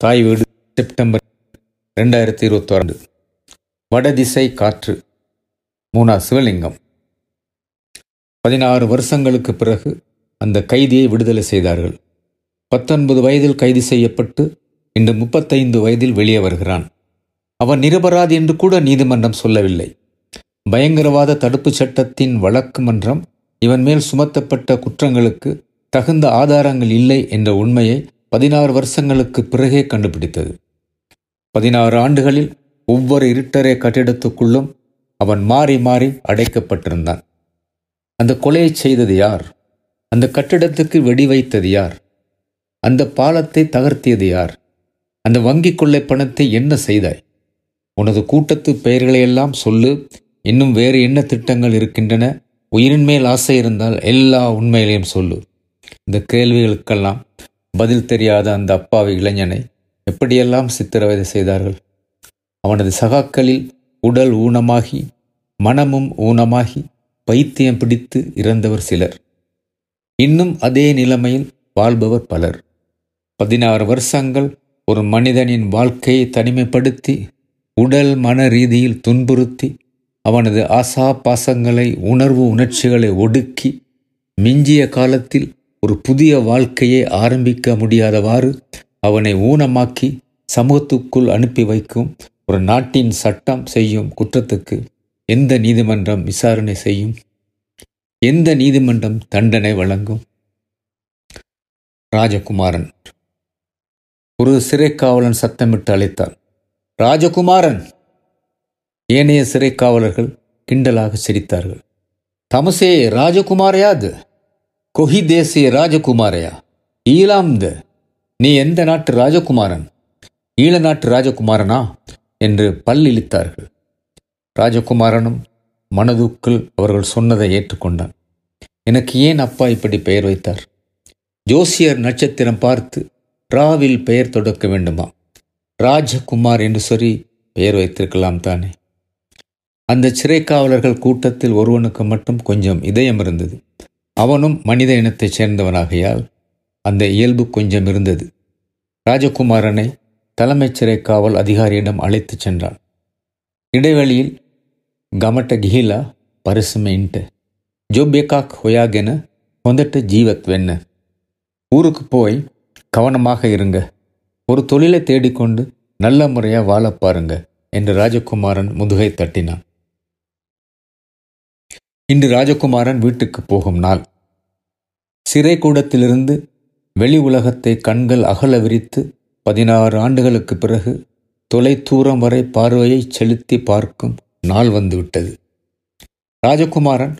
தாய் வீடு செப்டம்பர் ரெண்டாயிரத்தி இருபத்தோராண்டு வடதிசை காற்று மூனா சிவலிங்கம். பதினாறு வருஷங்களுக்கு பிறகு அந்த கைதியை விடுதலை செய்தார்கள். பத்தொன்பது வயதில் கைது செய்யப்பட்டு இன்று முப்பத்தைந்து வயதில் வெளியே வருகிறான். அவன் நிரபராதி என்று கூட நீதிமன்றம் சொல்லவில்லை. பயங்கரவாத தடுப்புச் சட்டத்தின் வழக்கு மன்றம் இவன் மேல் சுமத்தப்பட்ட குற்றங்களுக்கு தகுந்த ஆதாரங்கள் இல்லை என்ற உண்மையை பதினாறு வருஷங்களுக்கு பிறகே கண்டுபிடித்தது. பதினாறு ஆண்டுகளில் ஒவ்வொரு இருட்டறை கட்டிடத்துக்குள்ளும் அவன் மாறி மாறி அடைக்கப்பட்டிருந்தான். அந்த கொலையை செய்தது யார்? அந்த கட்டிடத்துக்கு வெடி வைத்தது யார்? அந்த பாலத்தை தகர்த்தியது யார்? அந்த வங்கி கொள்ளை பணத்தை என்ன செய்தாய்? உனது கூட்டத்து பெயர்களையெல்லாம் சொல்லு இன்னும் வேறு என்ன திட்டங்கள் இருக்கின்றன? உயிரின் மேல் ஆசை இருந்தால் எல்லா உண்மைகளையும் சொல்லு. இந்த கேள்விகளுக்கெல்லாம் பதில் தெரியாத அந்த அப்பாவி இளைஞனை எப்படியெல்லாம் சித்திரவதை செய்தார்கள்? அவனது சகாக்களில் உடல் ஊனமாகி மனமும் ஊனமாகி பைத்தியம் பிடித்து இறந்தவர் சிலர். இன்னும் அதே நிலைமையில் வாழ்பவர் பலர். பதினாறு வருஷங்கள் ஒரு மனிதனின் வாழ்க்கையை தனிமைப்படுத்தி உடல் மன ரீதியில் துன்புறுத்தி அவனது ஆசா பாசங்களை உணர்வு உணர்ச்சிகளை ஒடுக்கி மிஞ்சிய காலத்தில் ஒரு புதிய வாழ்க்கையை ஆரம்பிக்க முடியாதவாறு அவனை ஊனமாக்கி சமூகத்துக்குள் அனுப்பி வைக்கும் ஒரு நாட்டின் சட்டம் செய்யும் குற்றத்துக்கு எந்த நீதிமன்றம் விசாரணை செய்யும்? எந்த நீதிமன்றம் தண்டனை வழங்கும்? ராஜகுமாரன். ஒரு சிறைக்காவலன் சத்தமிட்டு அழைத்தான். ராஜகுமாரன்! ஏனைய சிறைக்காவலர்கள் கிண்டலாக சிரித்தார்கள். தமசே ராஜகுமாரையாது கொஹி தேசிய ராஜகுமாரையா? ஈலாம்த நீ எந்த நாட்டு ராஜகுமாரன்? ஈழ நாட்டு ராஜகுமாரனா? என்று பல்லிழித்தார்கள். ராஜகுமாரனும் மனதுக்குள் அவர்கள் சொன்னதை ஏற்றுக்கொண்டான். எனக்கு ஏன் அப்பா இப்படி பெயர் வைத்தார்? ஜோசியர் நட்சத்திரம் பார்த்து ராவில் பெயர் தொடக்க வேண்டுமா? ராஜகுமார் என்று சொல்லி பெயர் வைத்திருக்கலாம் தானே. அந்த சிறைக்காவலர்கள் கூட்டத்தில் ஒருவனுக்கு மட்டும் கொஞ்சம் இதயம் இருந்தது. அவனும் மனித இனத்தைச் சேர்ந்தவனாகையால் அந்த இயல்பு கொஞ்சம் இருந்தது. ராஜகுமாரனை தலைமைச் காவல் அதிகாரியிடம் அழைத்துச் சென்றான். இடைவெளியில் கமட்ட கிஹிலா பரிசுமை இன்ட்டு ஜோ பேக்காக் ஹொயாகென கொந்தட்டு ஜீவத் வெண்ண. ஊருக்கு போய் கவனமாக இருங்க. ஒரு தொழிலை தேடிக்கொண்டு நல்ல முறையாக வாழ பாருங்க என்று ராஜகுமாரன் முதுகை தட்டினான். இன்று ராஜகுமாரன் வீட்டுக்கு போகும் நாள். சிறை கூடத்திலிருந்து வெளி உலகத்தை கண்கள் அகல விரித்து பதினாறு ஆண்டுகளுக்கு பிறகு தொலை தூரம் வரை பார்வையை செலுத்தி பார்க்கும் நாள் வந்துவிட்டது. ராஜகுமாரன்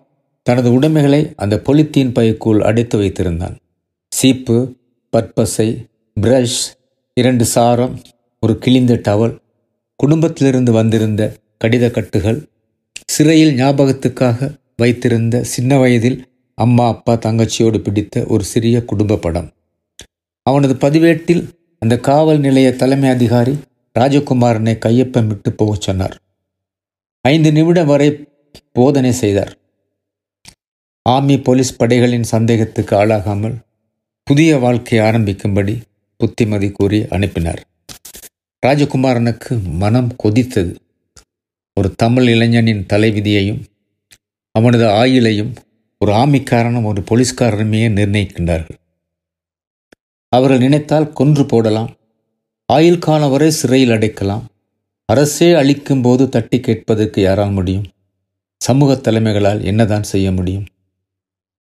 தனது உடைமைகளை அந்த பொலித்தீன் பைக்குள் அடைத்து வைத்திருந்தான். சீப்பு பற்பசை பிரஷ் இரண்டு சாரம் ஒரு கிழிந்த டவல் குடும்பத்திலிருந்து வந்திருந்த கடித கட்டுகள் சிறையில் ஞாபகத்துக்காக வைத்திருந்த சின்ன வயதில் அம்மா அப்பா தங்கச்சியோடு பிடித்த ஒரு சிறிய குடும்ப படம். அவனது பதிவேட்டில் அந்த காவல் நிலைய தலைமை அதிகாரி ராஜகுமாரனை கையொப்பமிட்டு போகச் சொன்னார். ஐந்து நிமிடம் வரை போதனை செய்தார். ஆர்மி போலீஸ் படைகளின் சந்தேகத்துக்கு ஆளாகாமல் புதிய வாழ்க்கையை ஆரம்பிக்கும்படி புத்திமதி கூறி அனுப்பினார். ராஜகுமாரனுக்கு மனம் கொதித்தது. ஒரு தமிழ் இளைஞனின் தலைவிதியையும் அவனது ஆயுளையும் ஒரு ஆமிக்காரனும் ஒரு போலீஸ்காரனுமே நிர்ணயிக்கின்றார்கள். அவர்கள் நினைத்தால் கொன்று போடலாம் ஆயுள் காலம் வரை சிறையில் அடைக்கலாம் அரசே அளிக்கும் போது தட்டி கேட்பதற்கு யாரால் முடியும்? சமூக தலைமைகளால் என்னதான் செய்ய முடியும்?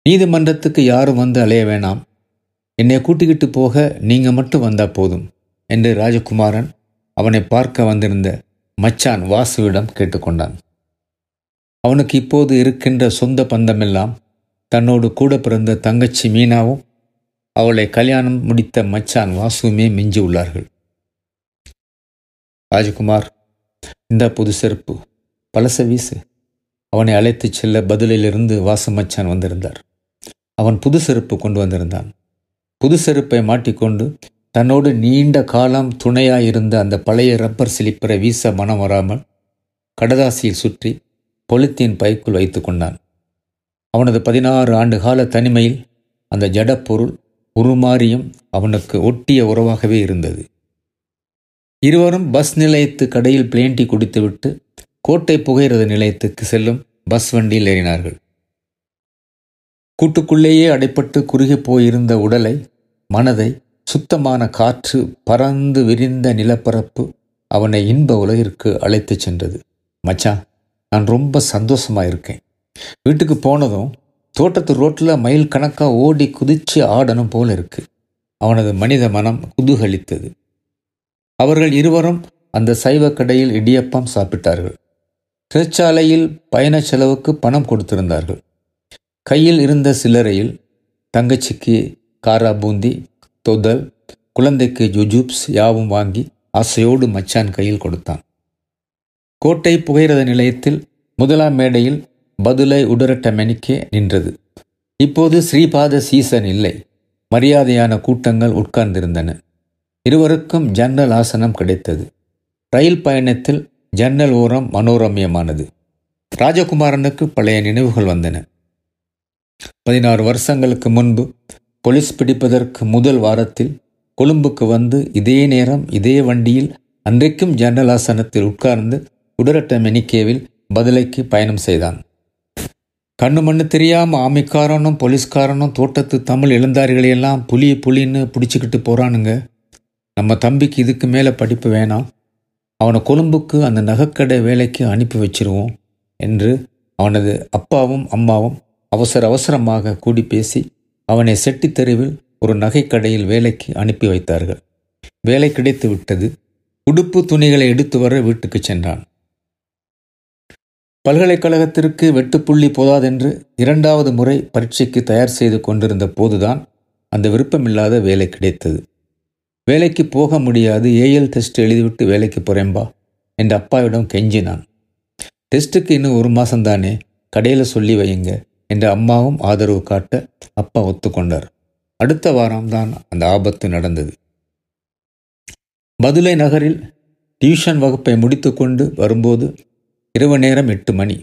நீதிமன்றத்துக்கு யாரும் வந்து அலைய வேணாம். என்னை கூட்டிக்கிட்டு போக நீங்கள் மட்டும் வந்தால் போதும் என்று ராஜகுமாரன் அவனை பார்க்க வந்திருந்த மச்சான் வாசுவிடம் கேட்டுக்கொண்டான். அவனுக்கு இப்போது இருக்கின்ற சொந்த பந்தமெல்லாம் தன்னோடு கூட பிறந்த தங்கச்சி மீனாவும் அவளை கல்யாணம் முடித்த மச்சான் வாசுவுமே மிஞ்சி உள்ளார்கள். ராஜ்குமார் இந்த புது செருப்பு பழச வீசு. அவனை அழைத்துச் செல்ல பதிலிலிருந்து வாசு மச்சான் வந்திருந்தார். அவன் புது செருப்பு கொண்டு வந்திருந்தான். புது செருப்பை மாட்டிக்கொண்டு தன்னோடு நீண்ட காலம் துணையாயிருந்த அந்த பழைய ரப்பர் சிலிப்பரை வீச மனம் வராமல் கடதாசியில் சுற்றி பொலித்தீன் பைக்குள் வைத்து கொண்டான். அவனது பதினாறு ஆண்டு கால தனிமையில் அந்த ஜடப்பொருள் உருமாறியும் அவனுக்கு ஒட்டிய உறவாகவே இருந்தது. இருவரும் பஸ் நிலையத்து கடையில் பிளேன் குடித்துவிட்டு கோட்டை புகையிரத நிலையத்துக்கு செல்லும் பஸ் வண்டியில் ஏறினார்கள். கூட்டுக்குள்ளேயே அடைப்பட்டு குறுகி போயிருந்த உடலை மனதை சுத்தமான காற்று பறந்து விரிந்த நிலப்பரப்பு அவனை இன்ப உலகிற்கு அழைத்துச் சென்றது. மச்சான் நான் ரொம்ப சந்தோஷமா இருக்கேன். வீட்டுக்கு போனதும் தோட்டத்து ரோட்டில் மைல் கணக்காக ஓடி குதிச்சு ஆடணும் போல இருக்கு. அவனது மனித மனம் குதூகலித்தது. அவர்கள் இருவரும் அந்த சைவ கடையில் இடியப்பம் சாப்பிட்டார்கள். சிறைச்சாலையில் பயண செலவுக்கு பணம் கொடுத்திருந்தார்கள். கையில் இருந்த சில்லறையில் தங்கச்சிக்கு காரா பூந்தி தொதல் குழந்தைக்கு ஜுஜூப்ஸ் யாவும் வாங்கி ஆசையோடு மச்சான் கையில் கொடுத்தான். கோட்டை புகையிரத நிலையத்தில் முதலாம் மேடையில் பதுலை உடரட்ட மெனிக்கே நின்றது. இப்போது ஸ்ரீபாத சீசன் இல்லை. மரியாதையான கூட்டங்கள் உட்கார்ந்திருந்தன. இருவருக்கும் ஜன்னல் ஆசனம் கிடைத்தது. ரயில் பயணத்தில் ஜன்னல் ஓரம் மனோரமியமானது. ராஜகுமாரனுக்கு பழைய நினைவுகள் வந்தன. பதினாறு வருஷங்களுக்கு முன்பு போலீஸ் பிடிப்பதற்கு முதல் வாரத்தில் கொழும்புக்கு வந்து இதே நேரம் இதே வண்டியில் அன்றைக்கும் ஜன்னல் ஆசனத்தில் உட்கார்ந்து உடரட்ட மெனிக்கேவில் பதிலைக்கு பயணம் செய்தான். கண்ணு மண்ணு தெரியாம ஆமிக்காரனும் போலீஸ்காரனும் தோட்டத்து தமிழ் இளந்தாரிகளையெல்லாம் புலி புலின்னு பிடிச்சிக்கிட்டு போறானுங்க. நம்ம தம்பிக்கு இதுக்கு மேலே படிப்பு வேணாம். அவனை கொழும்புக்கு அந்த நகைக்கடை வேலைக்கு அனுப்பி வச்சிருவோம் என்று அவனது அப்பாவும் அம்மாவும் அவசர அவசரமாக கூடி பேசி அவனை செட்டி தெருவில் ஒரு நகைக்கடையில் வேலைக்கு அனுப்பி வைத்தார்கள். வேலை கிடைத்து விட்டது. உடுப்பு துணிகளை எடுத்து வர வீட்டுக்கு சென்றான். பல்கலைக்கழகத்திற்கு வெட்டுப்புள்ளி போதாதென்று இரண்டாவது முறை பரீட்சைக்கு தயார் செய்து கொண்டிருந்த போதுதான் அந்த விருப்பமில்லாத வேலை கிடைத்தது. வேலைக்கு போக முடியாது ஏஎல் டெஸ்ட் எழுதிவிட்டு வேலைக்கு போறேன்பா என்ற அப்பாவிடம் கெஞ்சினான். டெஸ்ட்டுக்கு இன்னும் ஒரு மாதம்தானே கடையில் சொல்லி வையுங்க என்று அம்மாவும் ஆதரவு காட்ட அப்பா ஒத்துக்கொண்டார். அடுத்த வாரம்தான் அந்த ஆபத்து நடந்தது. பதுளை நகரில் டியூஷன் வகுப்பை முடித்துக்கொண்டு வரும்போது இரவு நேரம் எட்டு மணி.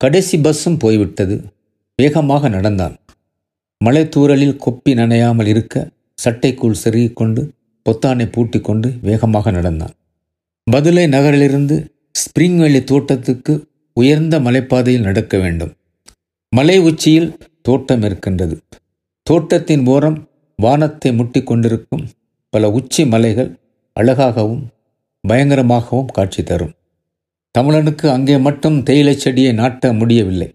கடைசி பஸ்ஸும் போய்விட்டது. வேகமாக நடந்தான். மலை கொப்பி நனையாமல் இருக்க சட்டைக்குள் செருகிக்கொண்டு பொத்தானை பூட்டி கொண்டு வேகமாக நடந்தான். பதுளை நகரிலிருந்து ஸ்பிரிங் வேலி தோட்டத்துக்கு உயர்ந்த மலைப்பாதையில் நடக்க வேண்டும். மலை உச்சியில் தோட்டம் இருக்கின்றது. தோட்டத்தின் ஓரம் வானத்தை முட்டி கொண்டிருக்கும் பல உச்சி மலைகள் அழகாகவும் பயங்கரமாகவும் காட்சி தரும். தமிழனுக்கு அங்கே மட்டும் தேயிலை செடியை நாட்ட முடியவில்லை.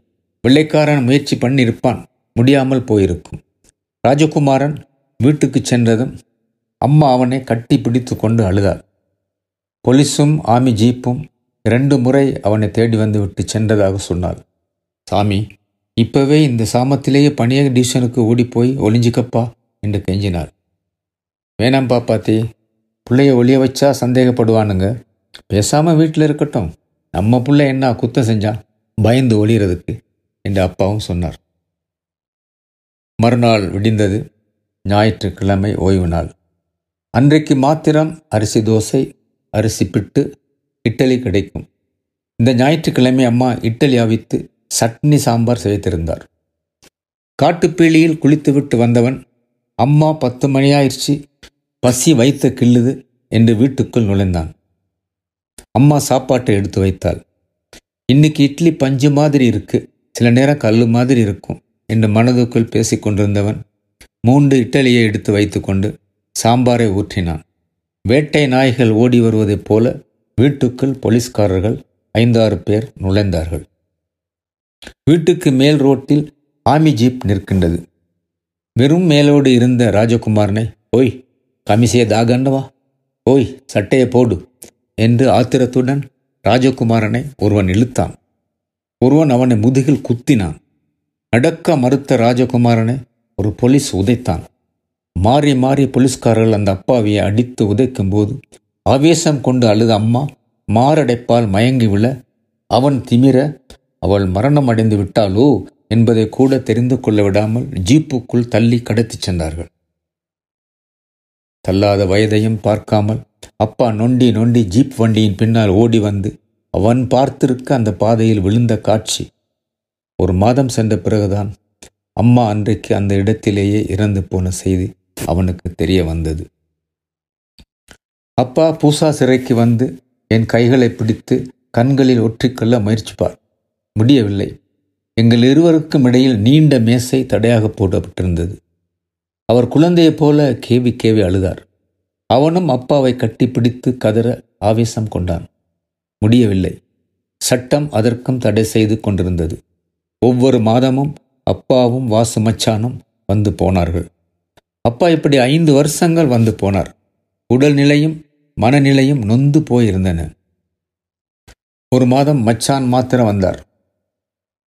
வெள்ளைக்காரன் முயற்சி பண்ணியிருப்பான். முடியாமல் போயிருக்கும். ராஜகுமாரன் வீட்டுக்கு சென்றதும் அம்மா அவனை கட்டி பிடித்து கொண்டு அழுதாள். போலீஸும் ஆமி ஜீப்பும் இரண்டு முறை அவனை தேடி வந்து விட்டு சென்றதாக சொன்னாள். சாமி இப்பவே இந்த சாமத்திலேயே பணியக டிவிஷனுக்கு ஓடிப்போய் ஒளிஞ்சிக்கப்பா என்று கெஞ்சினார் வேணாம் பாப்பாத்தி பிள்ளைய ஒளிய வச்சா சந்தேகப்படுவானுங்க. பேசாமல் வீட்டில் இருக்கட்டும். நம்ம பிள்ளை என்ன குத்தம் செஞ்சான் பயந்து ஒளிகிறதுக்கு என்று அப்பாவும் சொன்னார். மறுநாள் விடிந்தது. ஞாயிற்றுக்கிழமை ஓய்வு நாள். அன்றைக்கு மாத்திரம் அரிசி தோசை அரிசி பிட்டு இட்டலி கிடைக்கும். இந்த ஞாயிற்றுக்கிழமை அம்மா இட்டலி அவித்து சட்னி சாம்பார் செய்திருந்தார். காட்டுப்பீலியில் குளித்துவிட்டு வந்தவன் அம்மா பத்து மணியாயிருச்சு பசி வைத்த கிள்ளுது என்று வீட்டுக்குள் நுழைந்தான். அம்மா சாப்பாட்டை எடுத்து வைத்தாள். இன்னைக்கு இட்லி பஞ்சு மாதிரி இருக்கு. சில நேரம் கல் மாதிரி இருக்கும் என்று மனதுக்குள் பேசிக் கொண்டிருந்தவன் மூன்று இட்டலியை எடுத்து வைத்துக்கொண்டு சாம்பாரை ஊற்றினான். வேட்டை நாய்கள் ஓடி வருவதைப் போல வீட்டுக்குள் போலீஸ்காரர்கள் ஐந்தாறு பேர் நுழைந்தார்கள். வீட்டுக்கு மேல் ரோட்டில் ஆமி ஜீப் நிற்கின்றது. வெறும் மேலோடு இருந்த ராஜகுமாரனை ஓய் கமிசையை தாகண்டவா ஓய் சட்டையை போடு. என்று ஆத்திரத்துடன் ராஜகுமாரனை ஒருவன் இழுத்தான். ஒருவன் அவனை முதுகில் குத்தினான். நடக்க மறுத்த ராஜகுமாரனை ஒரு போலீஸ் உதைத்தான். மாறி மாறி போலீஸ்காரர்கள் அந்த அப்பாவியை அடித்து உதைக்கும் போது ஆவேசம் கொண்டு அழுத அம்மா மாரடைப்பால் மயங்கி விழ அவன் திமிர அவள் மரணம் அடைந்து விட்டாளோ என்பதை கூட தெரிந்து கொள்ள விடாமல் ஜீப்புக்குள் தள்ளி கடத்திச் சென்றார்கள். தள்ளாத வயதையும் பார்க்காமல் அப்பா நொண்டி நொண்டி ஜீப் வண்டியின் பின்னால் ஓடி வந்து அவன் பார்த்திருக்க அந்த பாதையில் விழுந்த காட்சி. ஒரு மாதம் சென்ற பிறகுதான் அம்மா அன்றைக்கு அந்த இடத்திலேயே இறந்து போன செய்தி அவனுக்கு தெரிய வந்தது. அப்பா பூசா சிறைக்கு வந்து என் கைகளை பிடித்து கண்களில் ஒற்றிக்கொள்ள முயற்சிப்பார். முடியவில்லை. எங்கள் இருவருக்கும் இடையில் நீண்ட மேசை தடையாக போடப்பட்டிருந்தது. அவர் குழந்தையைப் போல கேவி கேவி அழுதார். அவனும் அப்பாவை கட்டிப்பிடித்து கதற ஆவேசம் கொண்டான். முடியவில்லை. சட்டம் அதற்கும் தடை செய்து கொண்டிருந்தது. ஒவ்வொரு மாதமும் அப்பாவும் வாசு மச்சானும் வந்து போனார்கள். அப்பா இப்படி ஐந்து வருஷங்கள் வந்து போனார். உடல்நிலையும் மனநிலையும் நொந்து போயிருந்தன. ஒரு மாதம் மச்சான் மாத்திரம் வந்தார்.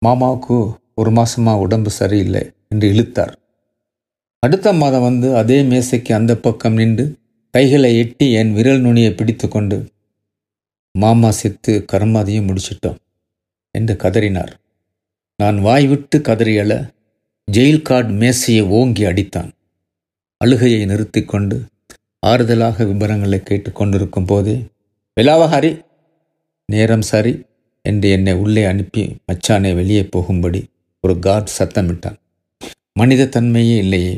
மாமாவுக்கு ஒரு மாசமா உடம்பு சரியில்லை என்று இழுத்தார். அடுத்த மாதம் வந்து அதே மேசைக்கு அந்த பக்கம் நின்று கைகளை எட்டி என் விரல் நுனியை பிடித்து கொண்டு மாமா செத்து கர்மாதையும் முடிச்சிட்டோம் என்று கதறினார். நான் வாய் விட்டு கதறியல ஜெயில் கார்டு மேசையை ஓங்கி அடித்தான். அழுகையை நிறுத்தி கொண்டு ஆறுதலாக விபரங்களை கேட்டுக்கொண்டிருக்கும் போதே விலாவஹாரி நேரம் சரி என்று என்னை உள்ளே அனுப்பி மச்சானை வெளியே போகும்படி ஒரு கார்ட் சத்தமிட்டான். மனித தன்மையே இல்லையே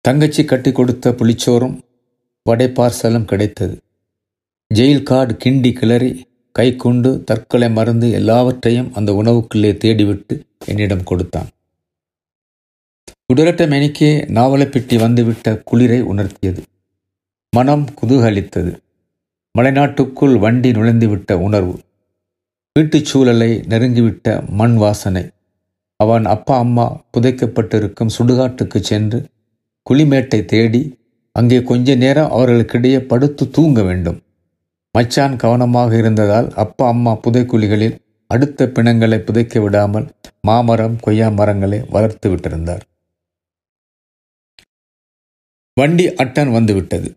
தங்கச்சி கட்டி கொடுத்த புளிச்சோறும் வடை பார்சலும் கிடைத்தது. ஜெயில் கார்டு கிண்டி கிளறி கை கொண்டு தற்கொலை மருந்து எல்லாவற்றையும் அந்த உணவுக்குள்ளே தேடிவிட்டு என்னிடம் கொடுத்தான். உடலட்ட மெனிக்கே நாவலப்பிட்டி வந்துவிட்ட குளிரை உணர்த்தியது. மனம் குதூகலித்தது. மலைநாட்டுக்குள் வண்டி நுழைந்துவிட்ட உணர்வு. வீட்டுச் சூழலை நெருங்கிவிட்ட மண் வாசனை. அவன் அப்பா அம்மா புதைக்கப்பட்டிருக்கும் சுடுகாட்டுக்கு சென்று குளிமேட்டை தேடி அங்கே கொஞ்ச நேரம் அவர்களுக்கிடையே படுத்து தூங்க வேண்டும். மச்சான் கவனமாக இருந்ததால் அப்பா அம்மா புதைக்குழிகளில் அடுத்த பிணங்களை புதைக்க விடாமல் மாமரம் கொய்யா மரங்களை வளர்த்து விட்டிருந்தார். வண்டி அட்டன் வந்துவிட்டது.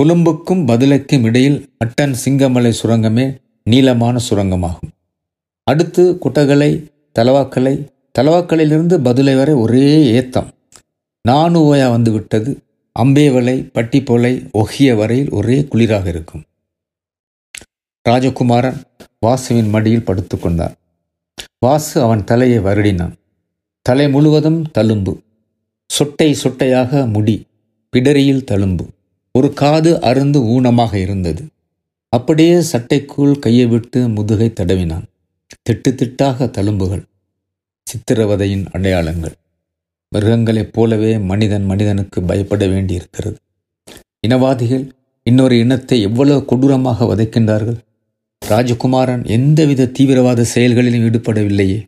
கொழும்புக்கும் பதிலைக்கும் இடையில் அட்டன் சிங்கமலை சுரங்கமே நீளமான சுரங்கமாகும். அடுத்து குட்டகலை தலவாக்கலை தலவாக்கலையிலிருந்து பதுளை வரை ஒரே ஏத்தம். நானு ஓயா வந்து விட்டது அம்பேவலை பட்டிப்போலை ஒகிய வரையில் ஒரே குளிராக இருக்கும். ராஜகுமாரன் வாசுவின் மடியில் படுத்துக்கொண்டான் வாசு அவன் தலையை வருடினான். தலை முழுவதும் தழும்பு. சொட்டை சொட்டையாக முடி பிடரியில் தழும்பு. ஒரு காது அருந்து ஊனமாக இருந்தது. அப்படியே சட்டைக்குள் கையை விட்டு முதுகை தடவினான். திட்டு திட்டாக தழும்புகள். சித்திரவதையின் அடையாளங்கள். மிருகங்களைப் போலவே மனிதன் மனிதனுக்கு பயப்பட வேண்டியிருக்கிறது. இனவாதிகள் இன்னொரு இனத்தை எவ்வளவு கொடூரமாக வதைக்கின்றார்கள்? ராஜகுமாரன் எந்தவித தீவிரவாத செயல்களிலும் ஈடுபடவில்லையே.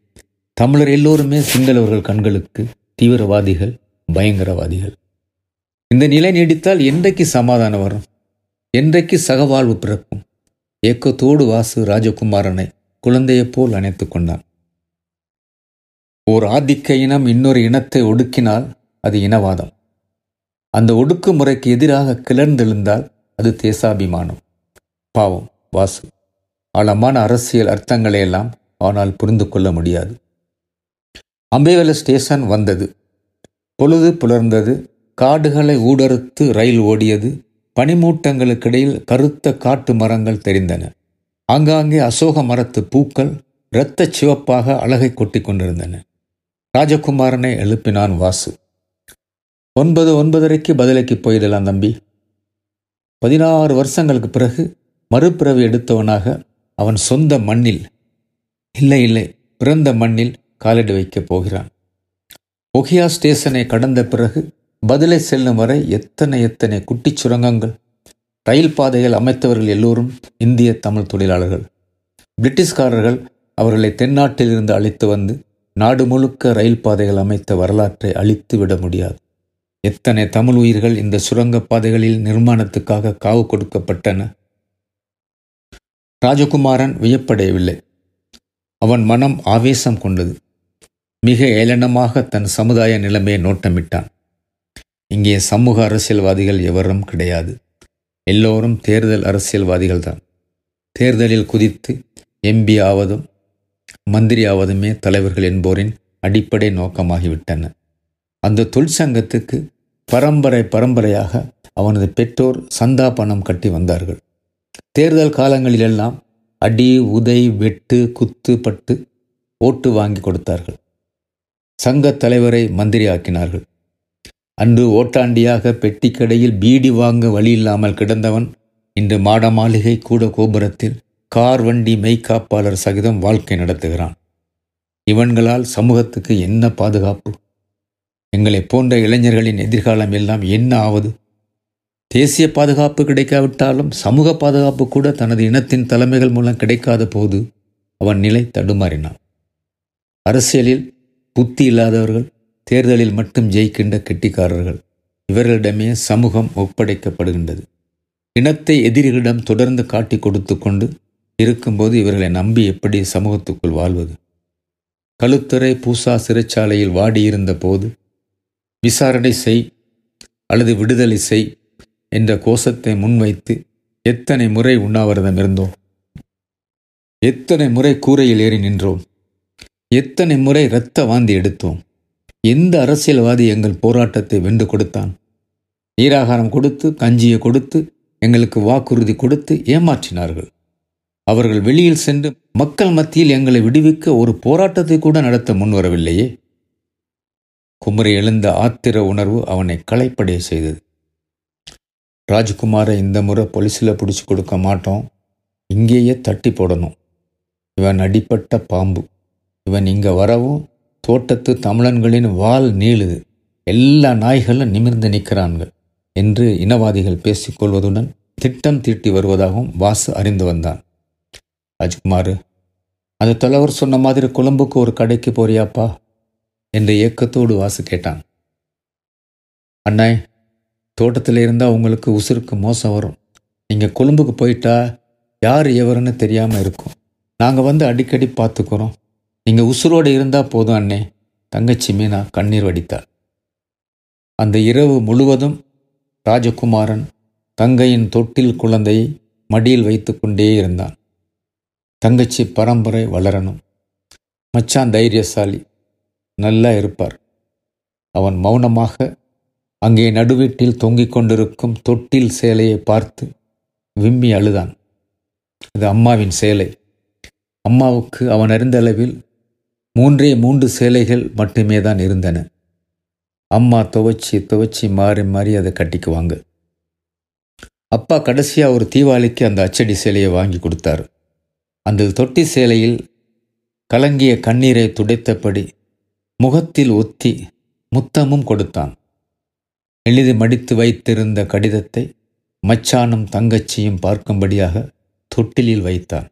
தமிழர் எல்லோருமே சிங்களவர்கள் கண்களுக்கு தீவிரவாதிகள் பயங்கரவாதிகள். இந்த நிலை நீடித்தால் என்றைக்கு சமாதானம் வரும்? என்றைக்கு சகவாழ்வு பிறக்கும்? ஏக்கத்தோடு வாசு ராஜகுமாரனை குழந்தையைப் போல் அணைத்து கொண்டான். ஓர் ஆதிக்க இனம் இன்னொரு இனத்தை ஒடுக்கினால் அது இனவாதம். அந்த ஒடுக்குமுறைக்கு எதிராக கிளர்ந்தெழுந்தால் அது தேசாபிமானம். பாவம் வாசு. ஆழமான அரசியல் அர்த்தங்களை எல்லாம் அவனால் புரிந்து கொள்ள முடியாது. அம்பேவல ஸ்டேஷன் வந்தது. பொழுது புலர்ந்தது. காடுகளை ஊடறுத்து ரயில் ஓடியது. பனிமூட்டங்களுக்கிடையில் கருத்த காட்டு மரங்கள் தெரிந்தன. ஆங்காங்கே அசோக மரத்து பூக்கள் இரத்த சிவப்பாக அழகை கொட்டி கொண்டிருந்தன. ராஜகுமாரனை எழுப்பினான் வாசு. ஒன்பது ஒன்பதரைக்கு பதிலைக்கு போயிடலாம் தம்பி. பதினாறு வருஷங்களுக்கு பிறகு மறுபிறவி எடுத்தவனாக அவன் சொந்த மண்ணில் இல்லை இல்லை பிறந்த மண்ணில் காலடி வைக்கப் போகிறான். ஒகியா ஸ்டேஷனை கடந்த பிறகு பதிலை செல்லும் வரை எத்தனை எத்தனை குட்டிச் சுரங்கங்கள் ரயில் பாதைகள் அமைத்தவர்கள் எல்லோரும் இந்திய தமிழ் தொழிலாளர்கள். பிரிட்டிஷ்காரர்கள் அவர்களை தென்னாட்டிலிருந்து அழைத்து வந்து நாடு முழுக்க ரயில் பாதைகள் அமைத்த வரலாற்றை அழித்து விட முடியாது. எத்தனை தமிழ் உயிர்கள் இந்த சுரங்கப் பாதைகளில் நிர்மாணத்துக்காக காவு கொடுக்கப்பட்டன? ராஜகுமாரன் வியப்படையவில்லை. அவன் மனம் ஆவேசம் கொண்டது. மிக ஏளனமாக தன் சமுதாய நிலைமையை நோட்டமிட்டான். இங்கே சமூக அரசியல்வாதிகள் எவரும் கிடையாது. எல்லோரும் தேர்தல் அரசியல்வாதிகள்தான். தேர்தலில் குதித்து எம்பி ஆவதும் மந்திரியாவதுமே தலைவர்கள் என்போரின் அடிப்படை நோக்கமாகிவிட்டன. அந்த தொழிற்சங்கத்துக்கு பரம்பரை பரம்பரையாக அவனது பெற்றோர் சந்தா பணம் கட்டி வந்தார்கள். தேர்தல் காலங்களிலெல்லாம் அடி உதை வெட்டு குத்து பட்டு ஓட்டு வாங்கி கொடுத்தார்கள். சங்க தலைவரை மந்திரியாக்கினார்கள். அன்று ஓட்டாண்டியாக பெட்டிக்கடையில் பீடி வாங்க வழி இல்லாமல் கிடந்தவன் இன்று மாட மாளிகை கூட கோபுரத்தில் கார் வண்டி மெய்காப்பாளர் சகிதம் வாழ்க்கை நடத்துகிறான். இவன்களால் சமூகத்துக்கு என்ன பாதுகாப்பு? எங்களைப் போன்ற இளைஞர்களின் எதிர்காலம் எல்லாம் என்ன ஆவது? தேசிய பாதுகாப்பு கிடைக்காவிட்டாலும் சமூக பாதுகாப்பு கூட தனது இனத்தின் தலைமைகள் மூலம் கிடைக்காத போது அவன் நிலை தடுமாறினான். அரசியலில் புத்தி இல்லாதவர்கள் தேர்தலில் மட்டும் ஜெயிக்கின்ற கெட்டிக்காரர்கள் இவர்களிடமே சமூகம் ஒப்படைக்கப்படுகின்றது. இனத்தை எதிரிகளிடம் தொடர்ந்து காட்டி கொடுத்து கொண்டு இருக்கும்போது இவர்களை நம்பி எப்படி சமூகத்துக்குள் வாழ்வது? களுத்துறை பூசா சிறைச்சாலையில் வாடியிருந்த போது விசாரணை செய் அல்லது விடுதலை செய் என்ற கோஷத்தை முன்வைத்து எத்தனை முறை உண்ணாவிரதம் இருந்தோம்? எத்தனை முறை கூரையில் ஏறி நின்றோம்? எத்தனை முறை இரத்த வாந்தி எடுத்தோம்? எந்த அரசியல்வாதி எங்கள் போராட்டத்தை வென்று கொடுத்தான்? நீராகாரம் கொடுத்து கஞ்சியை கொடுத்து எங்களுக்கு வாக்குறுதி கொடுத்து ஏமாற்றினார்கள். அவர்கள் வெளியில் சென்று மக்கள் மத்தியில் எங்களை விடுவிக்க ஒரு போராட்டத்தை கூட நடத்த முன்வரவில்லையே. குமரி எழுந்த ஆத்திர உணர்வு அவனை களைப்படைய செய்தது. ராஜ்குமாரை இந்த முறை பொலிசில் பிடிச்சி கொடுக்க மாட்டோம். இங்கேயே தட்டி போடணும். இவன் அடிப்பட்ட பாம்பு. இவன் இங்கே வரவும் தோட்டத்து தமிழன்களின் வால் நீளுது. எல்லா நாய்களும் நிமிர்ந்து நிற்கிறான்கள் என்று இனவாதிகள் பேசிக்கொள்வதுடன் திட்டம் தீட்டி வருவதாகவும் வாசு அறிந்து வந்தான். ராஜ்குமார் அந்த தலைவர் சொன்ன மாதிரி கொழும்புக்கு ஒரு கடைக்கு போறியாப்பா என்ற ஏக்கத்தோடு வாசு கேட்டான். அண்ணா தோட்டத்தில் இருந்தால் உங்களுக்கு உசுருக்கு மோசம் வரும். நீங்கள் கொழும்புக்கு போயிட்டா யார் எவருன்னு தெரியாமல் இருக்கும். நாங்கள் வந்து அடிக்கடி பார்த்துக்குறோம். நீங்கள் உசுரோடு இருந்தால் போதும் அண்ணே தங்கச்சி மீனா கண்ணீர் வடித்தாள். அந்த இரவு முழுவதும் ராஜகுமாரன் தங்கையின் தொட்டில் குழந்தையை மடியில் வைத்து கொண்டே இருந்தான். தங்கச்சி பரம்பரை வளரணும். மச்சான் தைரியசாலி நல்லா இருப்பார். அவன் மௌனமாக அங்கே நடுவீட்டில் தொங்கிக் கொண்டிருக்கும் தொட்டில் சேலையை பார்த்து விம்மி அழுதான். இது அம்மாவின் சேலை. அம்மாவுக்கு அவன் அறிந்த அளவில் மூன்றே மூன்று சேலைகள் மட்டுமே தான் இருந்தன. அம்மா துவைச்சி துவைச்சி மாறி மாறி அதை கட்டிக்குவாங்க. அப்பா கடைசியாக ஒரு தீபாவளிக்கு அந்த அச்சடி சேலையை வாங்கி கொடுத்தாரு. அந்த தொட்டி சேலையில் கலங்கிய கண்ணீரை துடைத்தபடி முகத்தில் ஒத்தி முத்தமும் கொடுத்தான். எழுதி மடித்து வைத்திருந்த கடிதத்தை மச்சானும் தங்கச்சியும் பார்க்கும்படியாக தொட்டிலில் வைத்தான்.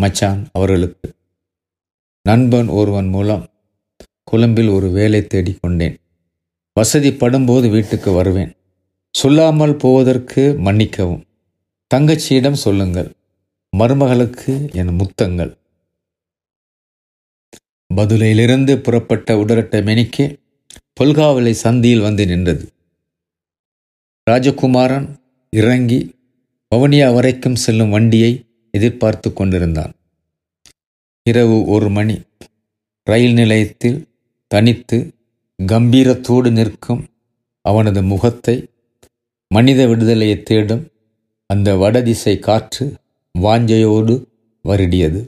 மச்சான் அவர்களுக்கு நண்பன் ஒருவன் மூலம் கொழும்பில் ஒரு வேலை தேடிக்கொண்டேன் வசதி படும்போது வீட்டுக்கு வருவேன். சொல்லாமல் போவதற்கு மன்னிக்கவும். தங்கச்சியிடம் சொல்லுங்கள். மருமகளுக்கு என் முத்தங்கள். பதுலையிலிருந்து புறப்பட்ட உடரட்ட மெனிக்கு பொல்காவலை சந்தியில் வந்து நின்றது. ராஜகுமாரன் இறங்கி வவுனியா வரைக்கும் செல்லும் வண்டியை எதிர்பார்த்து கொண்டிருந்தான். இரவு ஒரு மணி. ரயில் நிலையத்தில் தனித்து கம்பீரத்தோடு நிற்கும் அவனது முகத்தை மனித விடுதலையை தேடும் அந்த வடதிசை காற்று வாஞ்சையோடு வருடியது.